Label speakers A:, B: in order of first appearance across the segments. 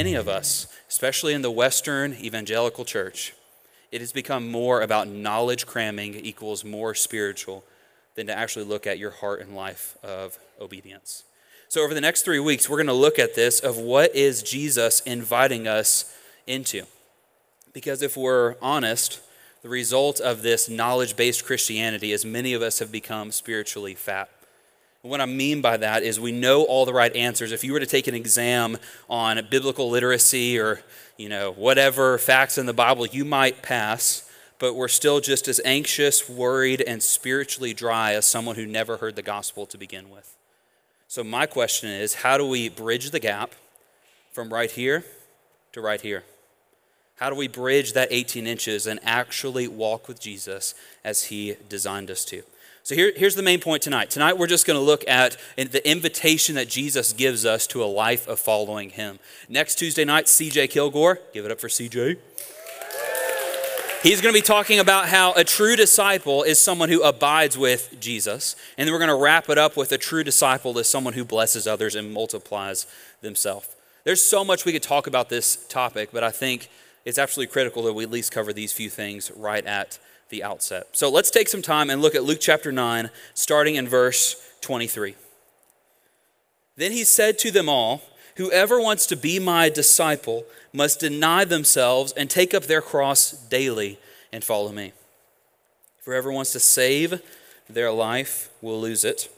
A: many of us, especially in the Western evangelical church, it has become more about knowledge cramming equals more spiritual than to actually look at your heart and life of obedience. So, over the next three weeks, we're going to look at this of what is Jesus inviting us into. Because if we're honest, the result of this knowledge based Christianity is many of us have become spiritually fat. What I mean by that is we know all the right answers. If you were to take an exam on biblical literacy or, you know, whatever facts in the Bible, you might pass, but we're still just as anxious, worried, and spiritually dry as someone who never heard the gospel to begin with. So, my question is how do we bridge the gap from right here to right here? How do we bridge that 18 inches and actually walk with Jesus as he designed us to? So here, here's the main point tonight. Tonight, we're just going to look at the invitation that Jesus gives us to a life of following him. Next Tuesday night, CJ Kilgore. Give it up for CJ. He's going to be talking about how a true disciple is someone who abides with Jesus. And then we're going to wrap it up with a true disciple is someone who blesses others and multiplies themselves. There's so much we could talk about this topic, but I think it's absolutely critical that we at least cover these few things right at the outset. So let's take some time and look at Luke chapter 9, starting in verse 23. Then he said to them all, Whoever wants to be my disciple must deny themselves and take up their cross daily and follow me. Whoever wants to save their life will lose it.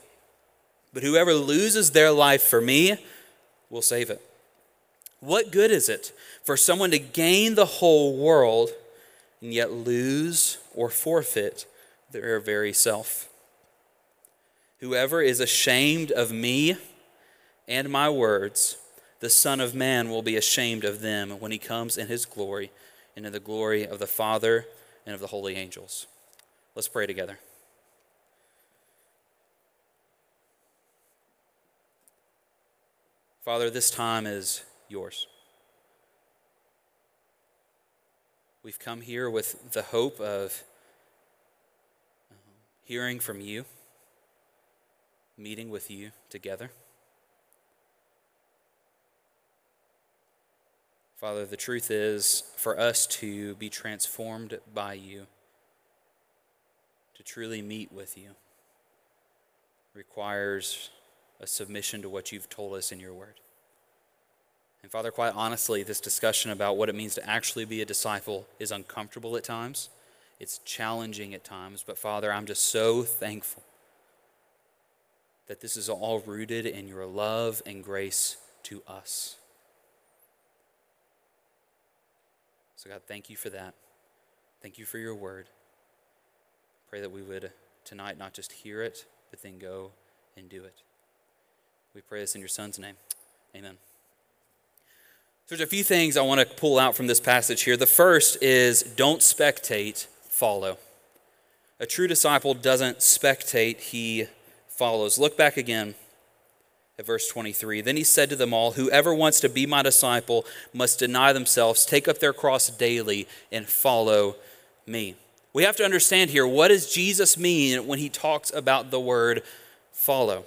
A: But whoever loses their life for me will save it. What good is it for someone to gain the whole world and yet lose or forfeit their very self? Whoever is ashamed of me and my words, the Son of Man will be ashamed of them when he comes in his glory and in the glory of the Father and of the holy angels. Let's pray together. Father, this time is yours. We've come here with the hope of um, hearing from you, meeting with you together. Father, the truth is for us to be transformed by you, to truly meet with you, requires a submission to what you've told us in your word. And Father, quite honestly, this discussion about what it means to actually be a disciple is uncomfortable at times. It's challenging at times. But Father, I'm just so thankful that this is all rooted in your love and grace to us. So, God, thank you for that. Thank you for your word. Pray that we would tonight not just hear it, but then go and do it. We pray this in your Son's name. Amen. So there's a few things I want to pull out from this passage here. The first is don't spectate, follow. A true disciple doesn't spectate, he follows. Look back again at verse 23. Then he said to them all, Whoever wants to be my disciple must deny themselves, take up their cross daily, and follow me. We have to understand here what does Jesus mean when he talks about the word follow?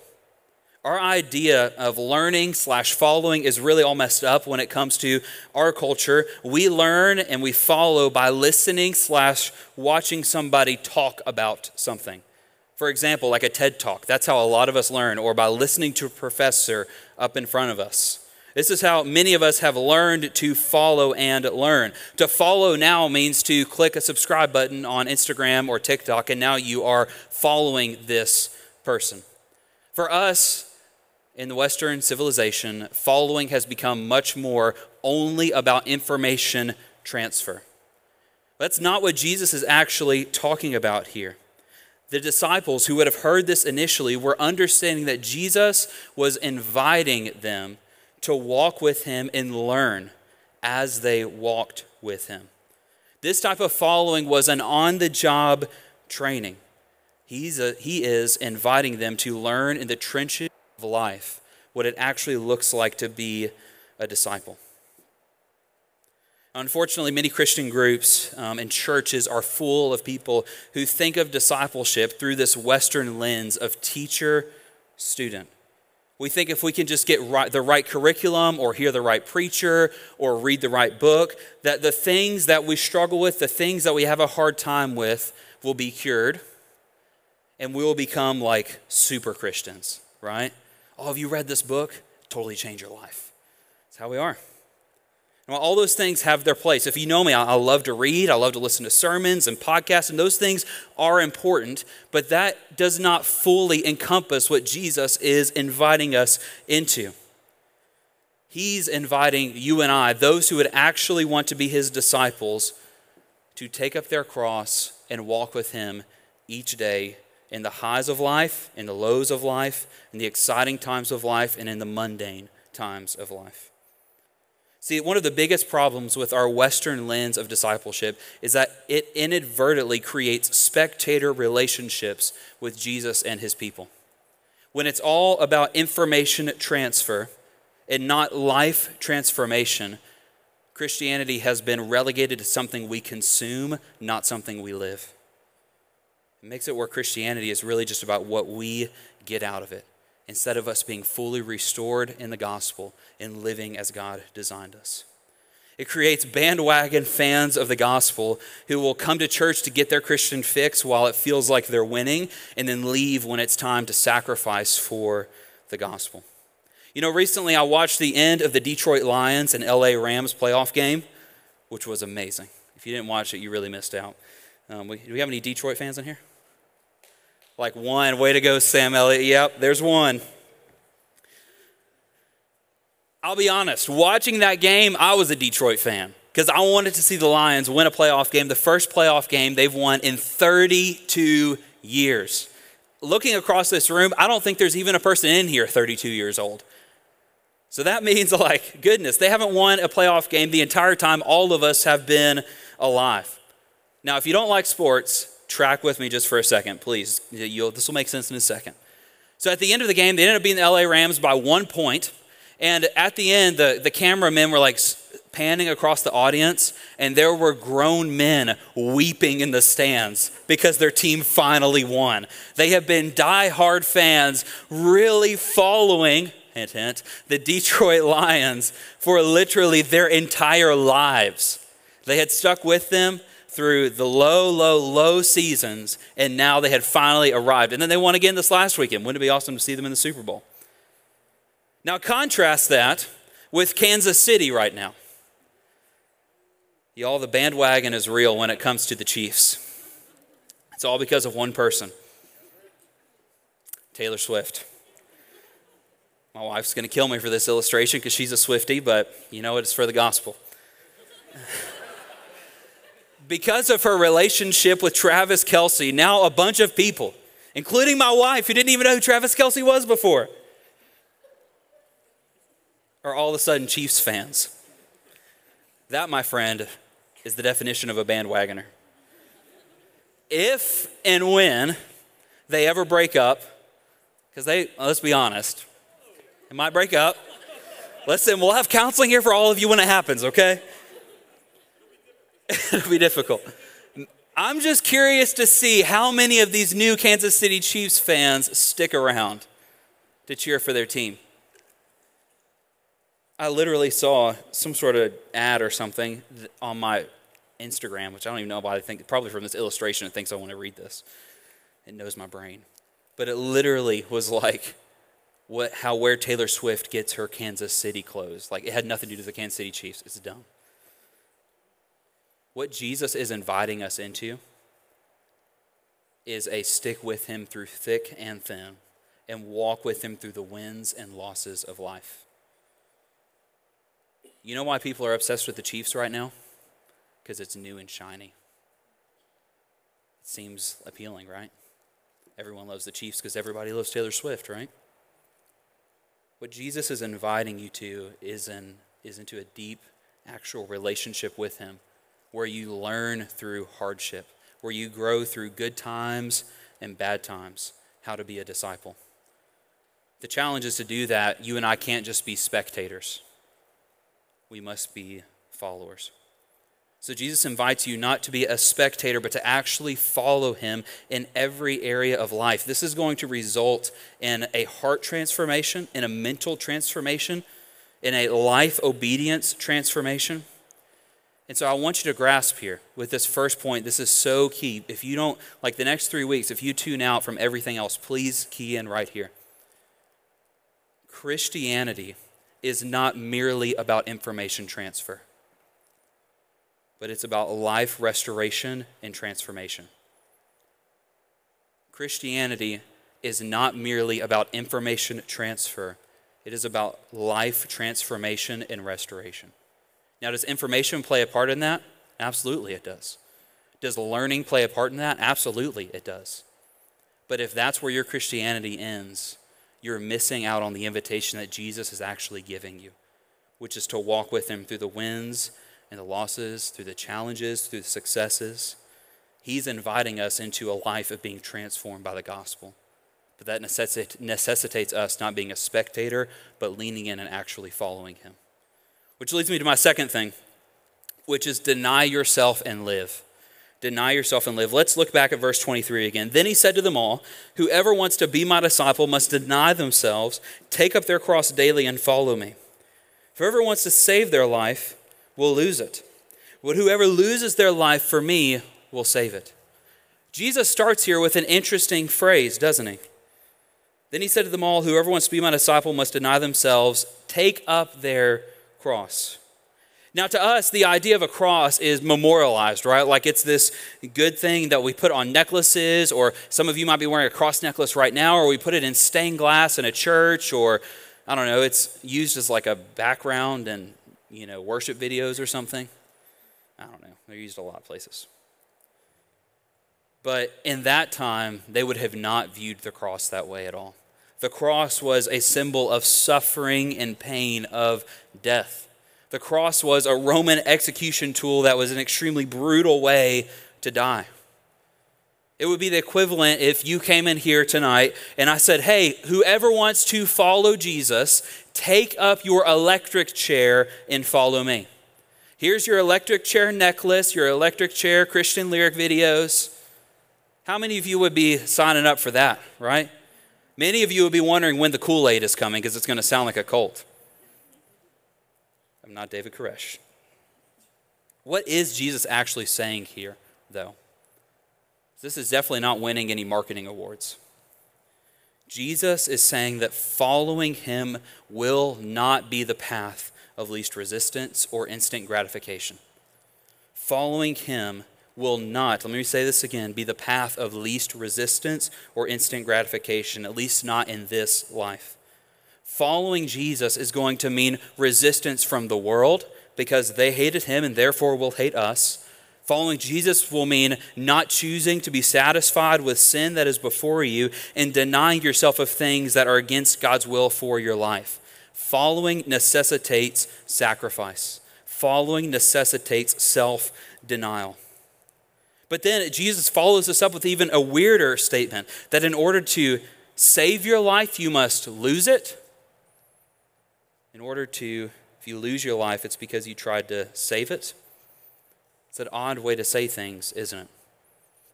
A: Our idea of learning slash following is really all messed up when it comes to our culture. We learn and we follow by listening slash watching somebody talk about something. For example, like a TED talk. That's how a lot of us learn, or by listening to a professor up in front of us. This is how many of us have learned to follow and learn. To follow now means to click a subscribe button on Instagram or TikTok, and now you are following this person. For us, in the Western civilization, following has become much more only about information transfer. That's not what Jesus is actually talking about here. The disciples who would have heard this initially were understanding that Jesus was inviting them to walk with him and learn as they walked with him. This type of following was an on the job training. He's a, he is inviting them to learn in the trenches life, what it actually looks like to be a disciple. Unfortunately, many Christian groups um, and churches are full of people who think of discipleship through this Western lens of teacher student. We think if we can just get right, the right curriculum or hear the right preacher or read the right book, that the things that we struggle with, the things that we have a hard time with, will be cured and we will become like super Christians, right? Oh, have you read this book? Totally change your life. That's how we are. Well, all those things have their place. If you know me, I, love to read, I love to listen to sermons and podcasts, and those things are important, but that does not fully encompass what Jesus is inviting us into. He's inviting you and I, those who would actually want to be his disciples, to take up their cross and walk with him each day in the highs of life, in the lows of life, in the exciting times of life, and in the mundane times of life. See, one of the biggest problems with our Western lens of discipleship is that it inadvertently creates spectator relationships with Jesus and his people. When it's all about information transfer and not life transformation, Christianity has been relegated to something we consume, not something we live. It makes it where Christianity is really just about what we get out of it instead of us being fully restored in the gospel and living as God designed us. It creates bandwagon fans of the gospel who will come to church to get their Christian fix while it feels like they're winning and then leave when it's time to sacrifice for the gospel. You know, recently I watched the end of the Detroit Lions and LA Rams playoff game, which was amazing. If you didn't watch it, you really missed out. Um, we, do we have any Detroit fans in here? Like one. Way to go, Sam Elliott. Yep, there's one. I'll be honest, watching that game, I was a Detroit fan because I wanted to see the Lions win a playoff game, the first playoff game they've won in 32 years. Looking across this room, I don't think there's even a person in here 32 years old. So that means, like, goodness, they haven't won a playoff game the entire time all of us have been alive. Now, if you don't like sports, track with me just for a second, please. You'll, this will make sense in a second. So at the end of the game, they ended up beating the LA Rams by one point. And at the end, the, the cameramen were like panning across the audience, and there were grown men weeping in the stands because their team finally won. They have been die-hard fans, really following, hint, hint, the Detroit Lions for literally their entire lives. They had stuck with them through the low, low, low seasons, and now they had finally arrived. And then they won again this last weekend. Wouldn't it be awesome to see them in the Super Bowl? Now, contrast that with Kansas City right now. Y'all, the bandwagon is real when it comes to the Chiefs. It's all because of one person Taylor Swift. My wife's going to kill me for this illustration because she's a Swifty, but you know it's for the gospel because of her relationship with Travis Kelce, now a bunch of people, including my wife, who didn't even know who Travis Kelce was before, are all of a sudden Chiefs fans. That, my friend, is the definition of a bandwagoner. If and when they ever break up, because they, let's be honest, it might break up. Listen, we'll have counseling here for all of you when it happens, okay? It'll be difficult. I'm just curious to see how many of these new Kansas City Chiefs fans stick around to cheer for their team. I literally saw some sort of ad or something on my Instagram, which I don't even know why I think, probably from this illustration, it thinks I want to read this. It knows my brain. But it literally was like what, how where Taylor Swift gets her Kansas City clothes. Like it had nothing to do with the Kansas City Chiefs. It's dumb. What Jesus is inviting us into is a stick with him through thick and thin and walk with him through the wins and losses of life. You know why people are obsessed with the Chiefs right now? Because it's new and shiny. It seems appealing, right? Everyone loves the Chiefs because everybody loves Taylor Swift, right? What Jesus is inviting you to is, in, is into a deep, actual relationship with him where you learn through hardship, where you grow through good times and bad times how to be a disciple. The challenge is to do that. You and I can't just be spectators, we must be followers. So Jesus invites you not to be a spectator, but to actually follow him in every area of life. This is going to result in a heart transformation, in a mental transformation, in a life obedience transformation. And so I want you to grasp here with this first point. This is so key. If you don't, like the next three weeks, if you tune out from everything else, please key in right here. Christianity is not merely about information transfer but it's about life restoration and transformation. Christianity is not merely about information transfer, it is about life transformation and restoration. Now, does information play a part in that? Absolutely, it does. Does learning play a part in that? Absolutely, it does. But if that's where your Christianity ends, you're missing out on the invitation that Jesus is actually giving you, which is to walk with Him through the winds and the losses, through the challenges, through the successes. He's inviting us into a life of being transformed by the gospel. But that necessitates us not being a spectator, but leaning in and actually following him. Which leads me to my second thing, which is deny yourself and live. Deny yourself and live. Let's look back at verse 23 again. Then he said to them all, Whoever wants to be my disciple must deny themselves, take up their cross daily, and follow me. Whoever wants to save their life will lose it. But whoever loses their life for me will save it. Jesus starts here with an interesting phrase, doesn't he? Then he said to them all, Whoever wants to be my disciple must deny themselves, take up their cross. Now, to us, the idea of a cross is memorialized, right? Like it's this good thing that we put on necklaces, or some of you might be wearing a cross necklace right now, or we put it in stained glass in a church, or I don't know, it's used as like a background in, you know, worship videos or something. I don't know. They're used a lot of places. But in that time, they would have not viewed the cross that way at all. The cross was a symbol of suffering and pain, of death. The cross was a Roman execution tool that was an extremely brutal way to die. It would be the equivalent if you came in here tonight and I said, Hey, whoever wants to follow Jesus, take up your electric chair and follow me. Here's your electric chair necklace, your electric chair Christian lyric videos. How many of you would be signing up for that, right? Many of you would be wondering when the Kool Aid is coming because it's going to sound like a cult. I'm not David Koresh. What is Jesus actually saying here, though? This is definitely not winning any marketing awards. Jesus is saying that following him will not be the path of least resistance or instant gratification. Following him will not, let me say this again, be the path of least resistance or instant gratification, at least not in this life. Following Jesus is going to mean resistance from the world because they hated him and therefore will hate us Following Jesus will mean not choosing to be satisfied with sin that is before you and denying yourself of things that are against God's will for your life. Following necessitates sacrifice, following necessitates self denial. But then Jesus follows this up with even a weirder statement that in order to save your life, you must lose it. In order to, if you lose your life, it's because you tried to save it. It's an odd way to say things, isn't it?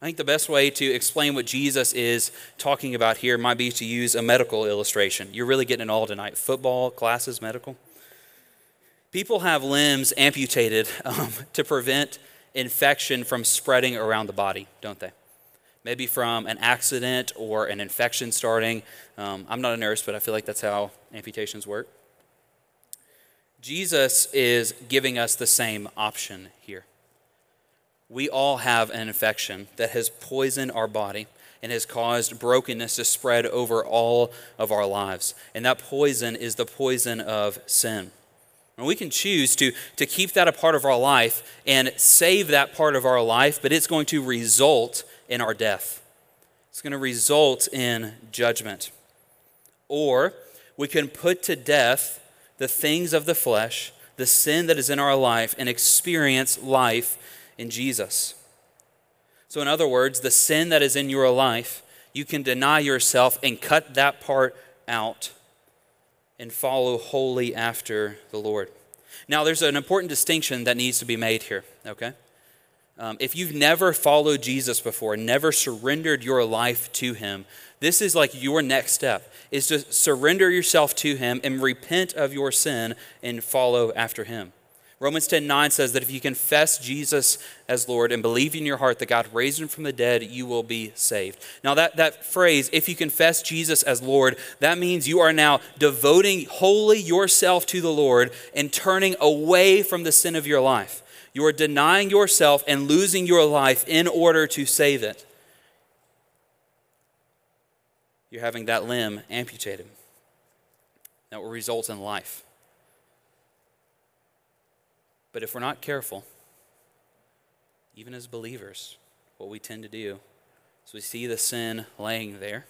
A: I think the best way to explain what Jesus is talking about here might be to use a medical illustration. You're really getting it all tonight. Football, classes, medical. People have limbs amputated um, to prevent infection from spreading around the body, don't they? Maybe from an accident or an infection starting. Um, I'm not a nurse, but I feel like that's how amputations work. Jesus is giving us the same option here we all have an infection that has poisoned our body and has caused brokenness to spread over all of our lives. And that poison is the poison of sin. And we can choose to, to keep that a part of our life and save that part of our life, but it's going to result in our death. It's going to result in judgment. Or we can put to death the things of the flesh, the sin that is in our life, and experience life in Jesus. So, in other words, the sin that is in your life, you can deny yourself and cut that part out and follow wholly after the Lord. Now, there's an important distinction that needs to be made here, okay? Um, if you've never followed Jesus before, never surrendered your life to him, this is like your next step is to surrender yourself to him and repent of your sin and follow after him. Romans 10 9 says that if you confess Jesus as Lord and believe in your heart that God raised him from the dead, you will be saved. Now, that, that phrase, if you confess Jesus as Lord, that means you are now devoting wholly yourself to the Lord and turning away from the sin of your life. You are denying yourself and losing your life in order to save it. You're having that limb amputated. That will result in life. But if we're not careful, even as believers, what we tend to do is we see the sin laying there,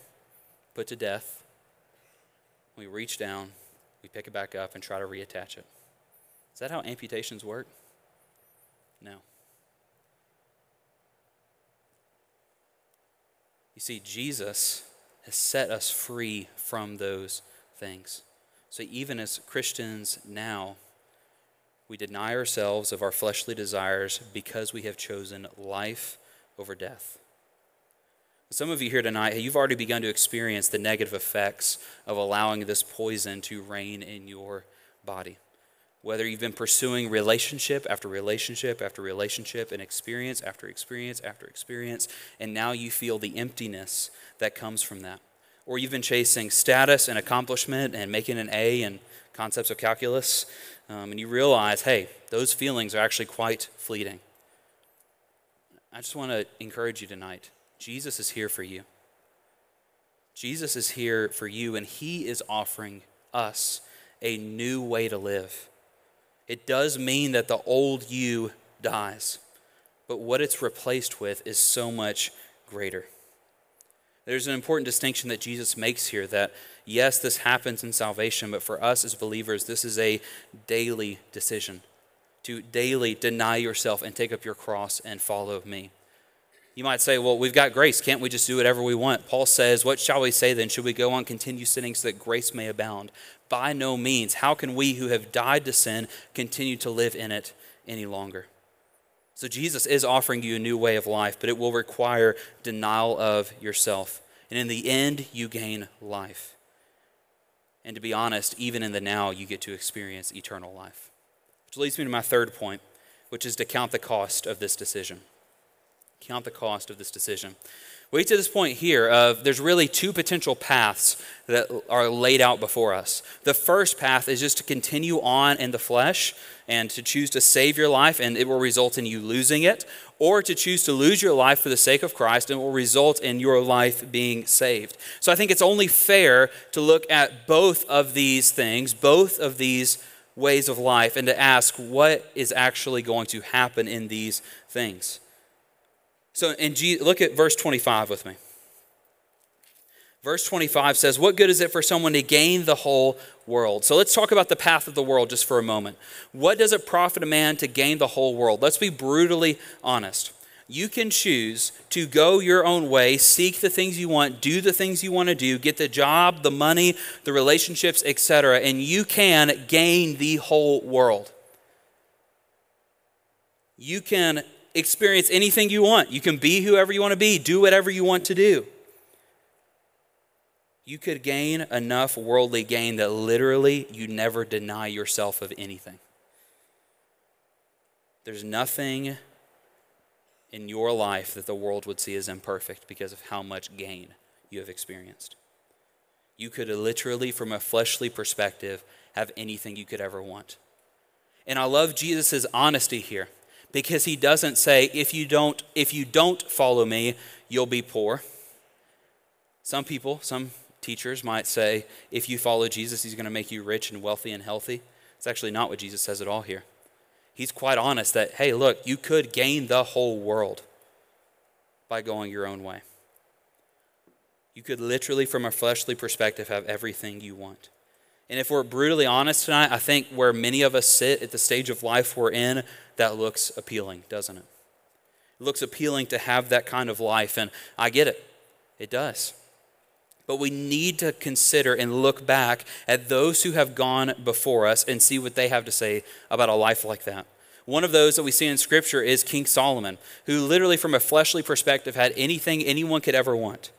A: put to death. We reach down, we pick it back up, and try to reattach it. Is that how amputations work? No. You see, Jesus has set us free from those things. So even as Christians now, we deny ourselves of our fleshly desires because we have chosen life over death. Some of you here tonight, you've already begun to experience the negative effects of allowing this poison to reign in your body. Whether you've been pursuing relationship after relationship after relationship and experience after experience after experience, and now you feel the emptiness that comes from that. Or you've been chasing status and accomplishment and making an A in concepts of calculus, um, and you realize, hey, those feelings are actually quite fleeting. I just want to encourage you tonight Jesus is here for you. Jesus is here for you, and He is offering us a new way to live. It does mean that the old you dies, but what it's replaced with is so much greater. There's an important distinction that Jesus makes here that yes, this happens in salvation, but for us as believers, this is a daily decision to daily deny yourself and take up your cross and follow me. You might say, well, we've got grace. Can't we just do whatever we want? Paul says, What shall we say then? Should we go on, continue sinning so that grace may abound? By no means. How can we who have died to sin continue to live in it any longer? So Jesus is offering you a new way of life, but it will require denial of yourself. And in the end, you gain life. And to be honest, even in the now, you get to experience eternal life. Which leads me to my third point, which is to count the cost of this decision. Count the cost of this decision. We get to this point here of there's really two potential paths that are laid out before us. The first path is just to continue on in the flesh and to choose to save your life, and it will result in you losing it, or to choose to lose your life for the sake of Christ, and it will result in your life being saved. So I think it's only fair to look at both of these things, both of these ways of life, and to ask what is actually going to happen in these things. So, in G, look at verse 25 with me. Verse 25 says, What good is it for someone to gain the whole world? So let's talk about the path of the world just for a moment. What does it profit a man to gain the whole world? Let's be brutally honest. You can choose to go your own way, seek the things you want, do the things you want to do, get the job, the money, the relationships, etc., and you can gain the whole world. You can experience anything you want. You can be whoever you want to be, do whatever you want to do. You could gain enough worldly gain that literally you never deny yourself of anything. There's nothing in your life that the world would see as imperfect because of how much gain you have experienced. You could literally, from a fleshly perspective, have anything you could ever want. And I love Jesus' honesty here because he doesn't say if you don't if you don't follow me you'll be poor. Some people some teachers might say if you follow jesus he's going to make you rich and wealthy and healthy. It's actually not what jesus says at all here. He's quite honest that hey look you could gain the whole world by going your own way. You could literally from a fleshly perspective have everything you want and if we're brutally honest tonight, I think where many of us sit at the stage of life we're in, that looks appealing, doesn't it? It looks appealing to have that kind of life, and I get it. It does. But we need to consider and look back at those who have gone before us and see what they have to say about a life like that. One of those that we see in Scripture is King Solomon, who literally, from a fleshly perspective, had anything anyone could ever want.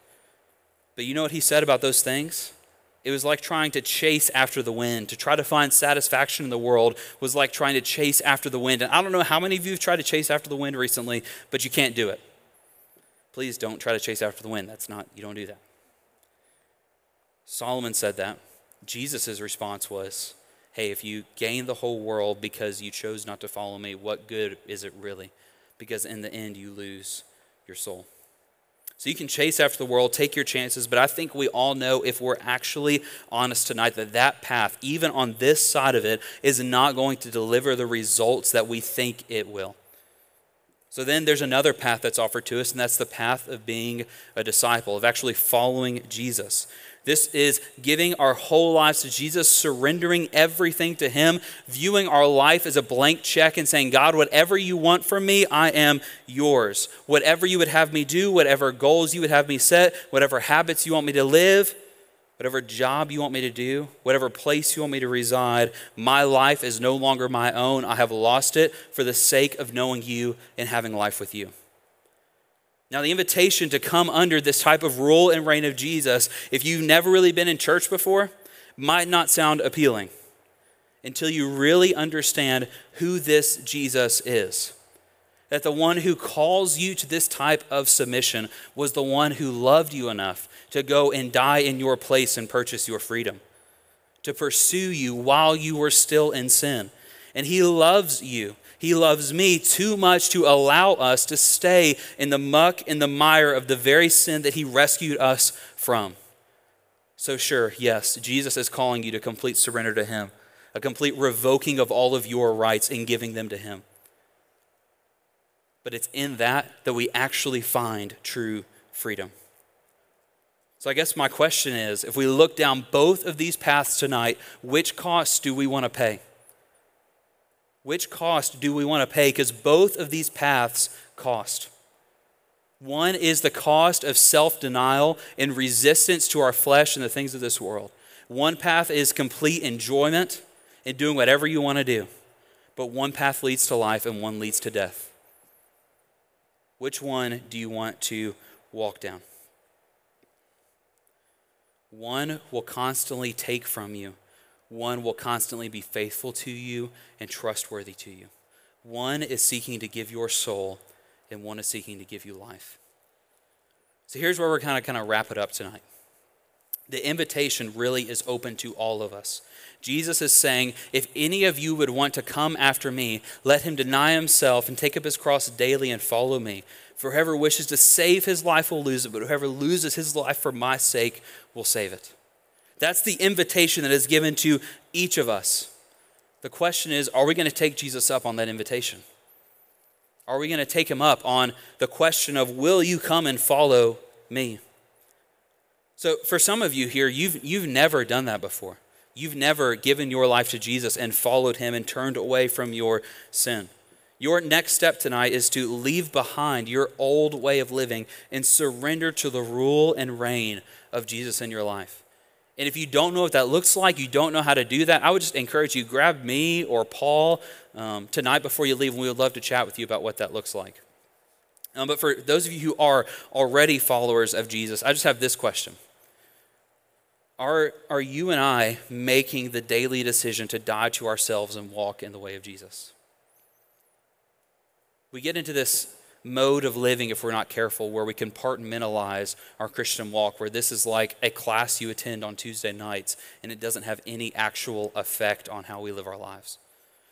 A: But you know what he said about those things? It was like trying to chase after the wind. To try to find satisfaction in the world was like trying to chase after the wind. And I don't know how many of you have tried to chase after the wind recently, but you can't do it. Please don't try to chase after the wind. That's not, you don't do that. Solomon said that. Jesus' response was, hey, if you gain the whole world because you chose not to follow me, what good is it really? Because in the end, you lose your soul. So you can chase after the world, take your chances, but I think we all know if we're actually honest tonight that that path, even on this side of it, is not going to deliver the results that we think it will. So then there's another path that's offered to us, and that's the path of being a disciple, of actually following Jesus. This is giving our whole lives to Jesus, surrendering everything to Him, viewing our life as a blank check and saying, God, whatever you want from me, I am yours. Whatever you would have me do, whatever goals you would have me set, whatever habits you want me to live, whatever job you want me to do, whatever place you want me to reside, my life is no longer my own. I have lost it for the sake of knowing you and having life with you. Now, the invitation to come under this type of rule and reign of Jesus, if you've never really been in church before, might not sound appealing until you really understand who this Jesus is. That the one who calls you to this type of submission was the one who loved you enough to go and die in your place and purchase your freedom, to pursue you while you were still in sin. And he loves you he loves me too much to allow us to stay in the muck, in the mire of the very sin that He rescued us from. So, sure, yes, Jesus is calling you to complete surrender to Him, a complete revoking of all of your rights and giving them to Him. But it's in that that we actually find true freedom. So, I guess my question is if we look down both of these paths tonight, which cost do we want to pay? Which cost do we want to pay? Because both of these paths cost. One is the cost of self denial and resistance to our flesh and the things of this world. One path is complete enjoyment and doing whatever you want to do. But one path leads to life and one leads to death. Which one do you want to walk down? One will constantly take from you one will constantly be faithful to you and trustworthy to you. One is seeking to give your soul, and one is seeking to give you life. So here's where we're kind of kind of wrap it up tonight. The invitation really is open to all of us. Jesus is saying, if any of you would want to come after me, let him deny himself and take up his cross daily and follow me. For whoever wishes to save his life will lose it, but whoever loses his life for my sake will save it. That's the invitation that is given to each of us. The question is are we going to take Jesus up on that invitation? Are we going to take him up on the question of, will you come and follow me? So, for some of you here, you've, you've never done that before. You've never given your life to Jesus and followed him and turned away from your sin. Your next step tonight is to leave behind your old way of living and surrender to the rule and reign of Jesus in your life. And if you don't know what that looks like, you don't know how to do that, I would just encourage you grab me or Paul um, tonight before you leave, and we would love to chat with you about what that looks like. Um, but for those of you who are already followers of Jesus, I just have this question. Are, are you and I making the daily decision to die to ourselves and walk in the way of Jesus? We get into this mode of living if we're not careful, where we compartmentalize our Christian walk, where this is like a class you attend on Tuesday nights and it doesn't have any actual effect on how we live our lives.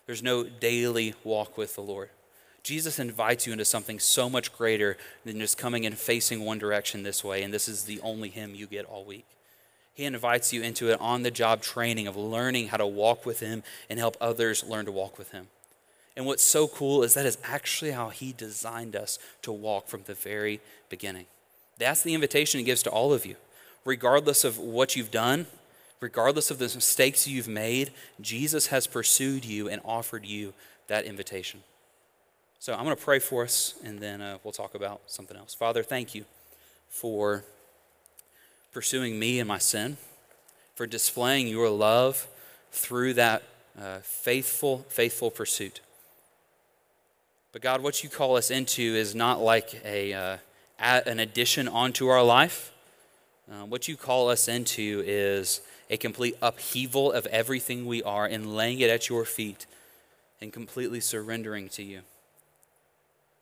A: There's no daily walk with the Lord. Jesus invites you into something so much greater than just coming and facing one direction this way, and this is the only Him you get all week. He invites you into an on the job training of learning how to walk with Him and help others learn to walk with Him. And what's so cool is that is actually how He designed us to walk from the very beginning. That's the invitation He gives to all of you. Regardless of what you've done, regardless of the mistakes you've made, Jesus has pursued you and offered you that invitation. So I'm going to pray for us, and then uh, we'll talk about something else. Father, thank you for pursuing me and my sin, for displaying your love through that uh, faithful, faithful pursuit. But God, what you call us into is not like a, uh, an addition onto our life. Uh, what you call us into is a complete upheaval of everything we are and laying it at your feet and completely surrendering to you.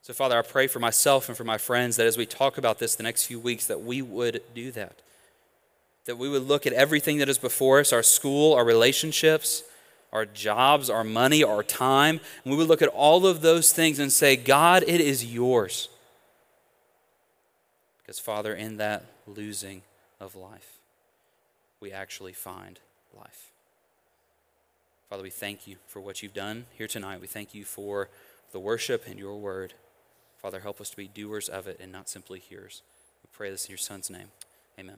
A: So, Father, I pray for myself and for my friends that as we talk about this the next few weeks, that we would do that. That we would look at everything that is before us our school, our relationships, our jobs, our money, our time. And we would look at all of those things and say, God, it is yours. Because, Father, in that losing of life, we actually find life. Father, we thank you for what you've done here tonight. We thank you for the worship and your word. Father, help us to be doers of it and not simply hearers. We pray this in your Son's name. Amen.